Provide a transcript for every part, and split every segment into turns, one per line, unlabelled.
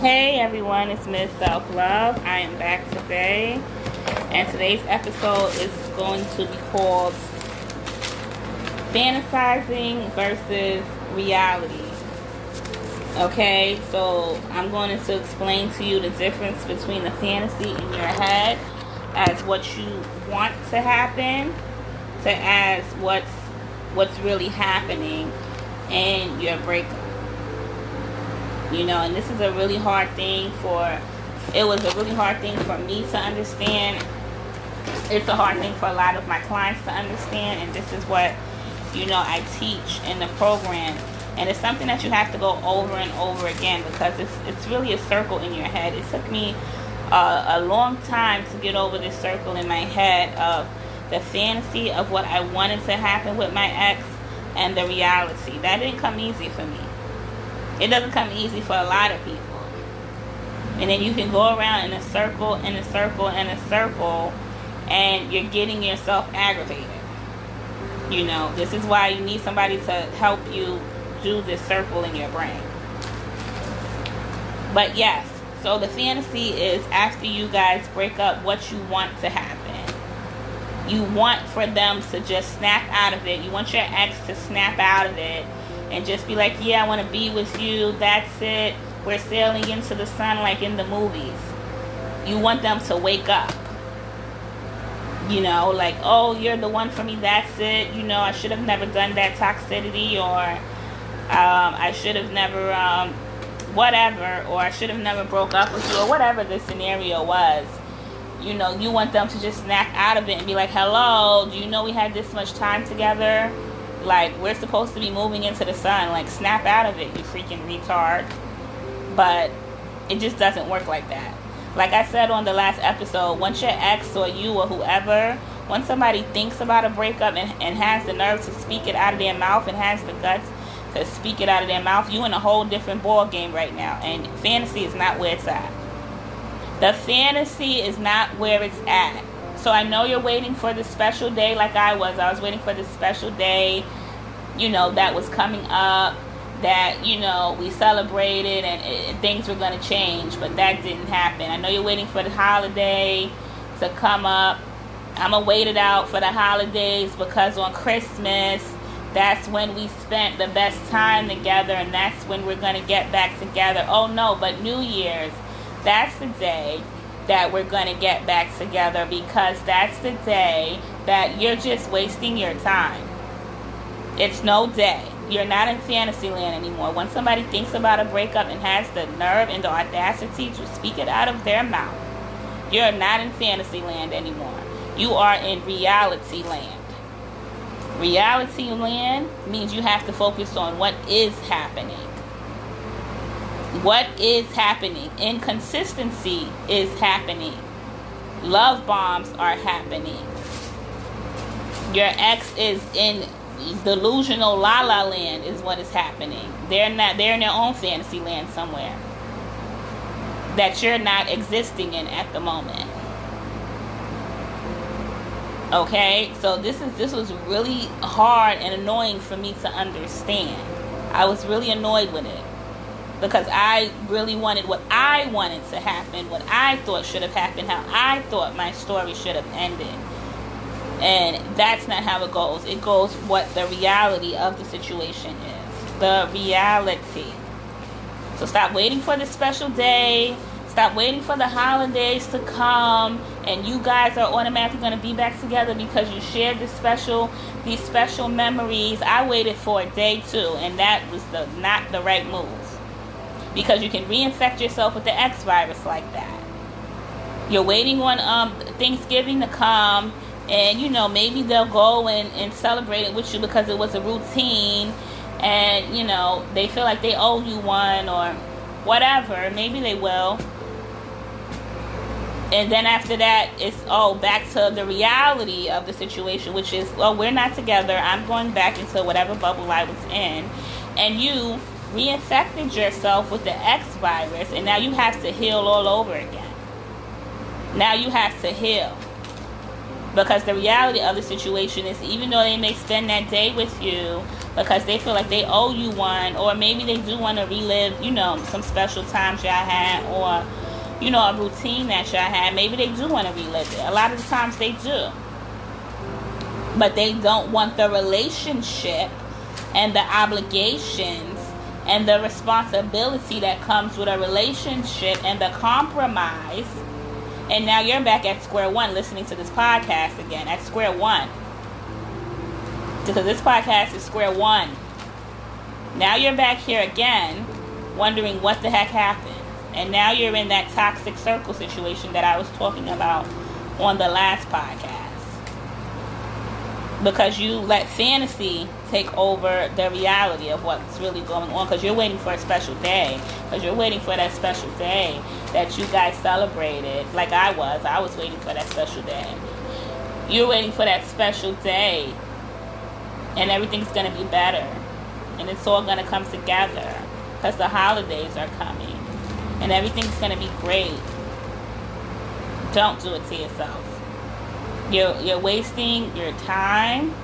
Hey everyone, it's Miss Self Love. I am back today, and today's episode is going to be called Fantasizing versus Reality. Okay, so I'm going to explain to you the difference between the fantasy in your head as what you want to happen to as what's what's really happening in your breakup you know and this is a really hard thing for it was a really hard thing for me to understand. It's a hard thing for a lot of my clients to understand and this is what you know i teach in the program. And it's something that you have to go over and over again because it's it's really a circle in your head. It took me uh, a long time to get over this circle in my head of the fantasy of what i wanted to happen with my ex and the reality. That didn't come easy for me it doesn't come easy for a lot of people. And then you can go around in a circle, in a circle, in a circle, and you're getting yourself aggravated. You know, this is why you need somebody to help you do this circle in your brain. But yes, so the fantasy is after you guys break up, what you want to happen. You want for them to just snap out of it. You want your ex to snap out of it and just be like, yeah, I want to be with you. That's it. We're sailing into the sun like in the movies. You want them to wake up. You know, like, oh, you're the one for me. That's it. You know, I should have never done that toxicity, or um, I should have never, um, whatever, or I should have never broke up with you, or whatever the scenario was. You know, you want them to just snap out of it and be like, hello, do you know we had this much time together? Like, we're supposed to be moving into the sun. Like, snap out of it, you freaking retard. But it just doesn't work like that. Like I said on the last episode, once your ex or you or whoever, once somebody thinks about a breakup and, and has the nerve to speak it out of their mouth and has the guts to speak it out of their mouth, you in a whole different ball game right now. And fantasy is not where it's at. The fantasy is not where it's at. So I know you're waiting for the special day like I was. I was waiting for the special day, you know, that was coming up that, you know, we celebrated and it, things were going to change, but that didn't happen. I know you're waiting for the holiday to come up. I'm going to wait it out for the holidays because on Christmas, that's when we spent the best time together and that's when we're going to get back together. Oh no, but New Year's, that's the day that we're going to get back together because that's the day that you're just wasting your time. It's no day. You're not in fantasy land anymore. When somebody thinks about a breakup and has the nerve and the audacity to speak it out of their mouth, you're not in fantasy land anymore. You are in reality land. Reality land means you have to focus on what is happening what is happening? Inconsistency is happening. Love bombs are happening. Your ex is in delusional la la land is what is happening. They're not they're in their own fantasy land somewhere. That you're not existing in at the moment. Okay? So this is this was really hard and annoying for me to understand. I was really annoyed with it because I really wanted what I wanted to happen, what I thought should have happened, how I thought my story should have ended. And that's not how it goes. It goes what the reality of the situation is. The reality. So stop waiting for the special day. Stop waiting for the holidays to come and you guys are automatically going to be back together because you shared this special these special memories. I waited for a day too and that was the not the right move because you can reinfect yourself with the X virus like that. You're waiting on um, Thanksgiving to come, and you know maybe they'll go and, and celebrate it with you because it was a routine, and you know they feel like they owe you one or whatever. Maybe they will. And then after that, it's oh back to the reality of the situation, which is well we're not together. I'm going back into whatever bubble I was in, and you reinfected yourself with the X virus, and now you have to heal all over again. Now you have to heal. Because the reality of the situation is, even though they may spend that day with you because they feel like they owe you one, or maybe they do want to relive, you know, some special times y'all had, or, you know, a routine that y'all had, maybe they do want to relive it. A lot of the times they do. But they don't want the relationship and the obligations and the responsibility that comes with a relationship and the compromise and now you're back at square one listening to this podcast again, at square one. Because this podcast is square one. Now you're back here again, wondering what the heck happened. And now you're in that toxic circle situation that I was talking about on the last podcast. Because you let fantasy take over the reality of what's really going on because you're waiting for a special day because you're waiting for that special day that you guys celebrated like i was i was waiting for that special day. You're waiting for that special day and everything's going to be better and it's all going to come together because the holidays are coming and everything's going to be great. Don't do it to yourself. You're, you're wasting your time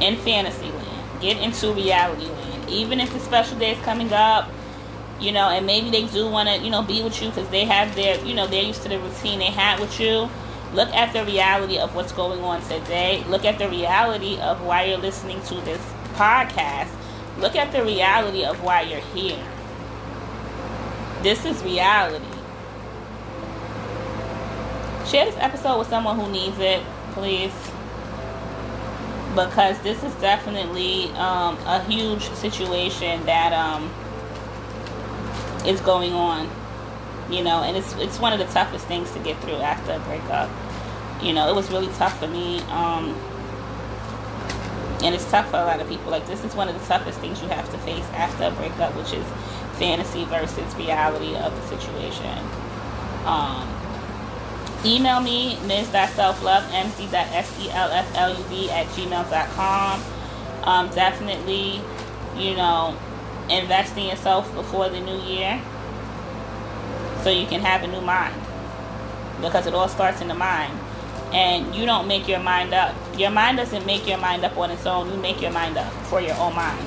in fantasy land. Get into reality land. Even if the special day is coming up, you know, and maybe they do want to, you know, be with you because they have their, you know, they're used to the routine they had with you. Look at the reality of what's going on today. Look at the reality of why you're listening to this podcast. Look at the reality of why you're here. This is reality. Share this episode with someone who needs it, please because this is definitely um, a huge situation that um, is going on. You know, and it's it's one of the toughest things to get through after a breakup. You know, it was really tough for me, um, and it's tough for a lot of people. Like this is one of the toughest things you have to face after a breakup, which is fantasy versus reality of the situation. Um, Email me, ms.selflove, mz.selfluv at gmail.com. Um, definitely, you know, invest in yourself before the new year so you can have a new mind. Because it all starts in the mind. And you don't make your mind up. Your mind doesn't make your mind up on its own. You make your mind up for your own mind.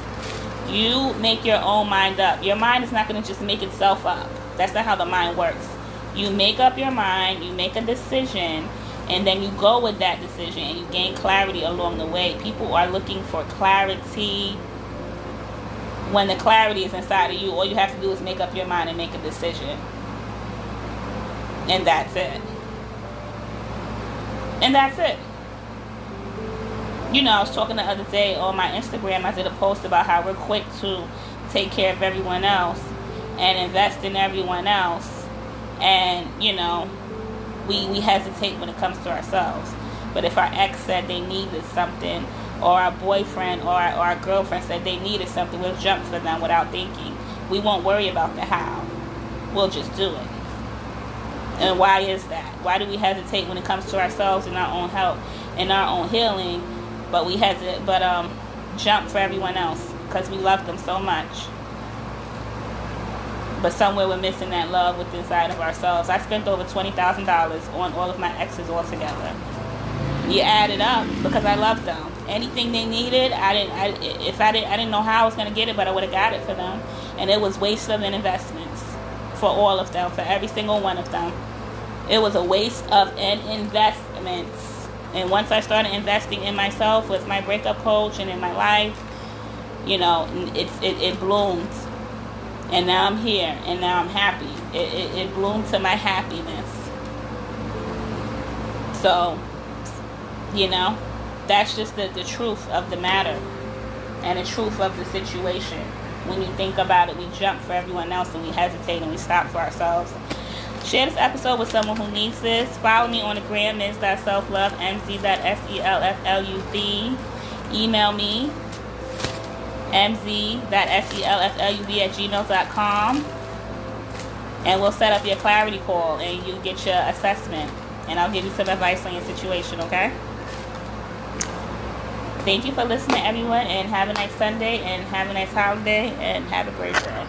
You make your own mind up. Your mind is not going to just make itself up. That's not how the mind works you make up your mind, you make a decision, and then you go with that decision and you gain clarity along the way. People are looking for clarity. When the clarity is inside of you, all you have to do is make up your mind and make a decision. And that's it. And that's it. You know, I was talking the other day on my Instagram, I did a post about how we're quick to take care of everyone else and invest in everyone else and you know we we hesitate when it comes to ourselves. But if our ex said they needed something or our boyfriend or our, or our girlfriend said they needed something we'll jump for them without thinking. We won't worry about the how. We'll just do it. And why is that? Why do we hesitate when it comes to ourselves and our own health and our own healing but we hesitate but um jump for everyone else? Because we love them so much but somewhere we're missing that love within inside of ourselves. I spent over twenty thousand dollars on all of my exes altogether. You add it up because I loved them. Anything they needed, I didn't. I, if I didn't, I didn't know how I was gonna get it, but I would have got it for them. And it was waste of an investments for all of them, for every single one of them. It was a waste of an investment. And once I started investing in myself with my breakup coach and in my life, you know, it, it, it bloomed and now I'm here and now I'm happy. It, it, it bloomed to my happiness. So, you know, that's just the, the truth of the matter and the truth of the situation. When you think about it, we jump for everyone else and we hesitate and we stop for ourselves. Share this episode with someone who needs this. Follow me on the gram, ms.selflove, mz.selfluv. Email me mz.selfluv at gmail.com. And we'll set up your clarity call and you get your assessment. And I'll give you some advice on your situation, okay? Thank you for listening, everyone, and have a nice Sunday and have a nice holiday and have a great day.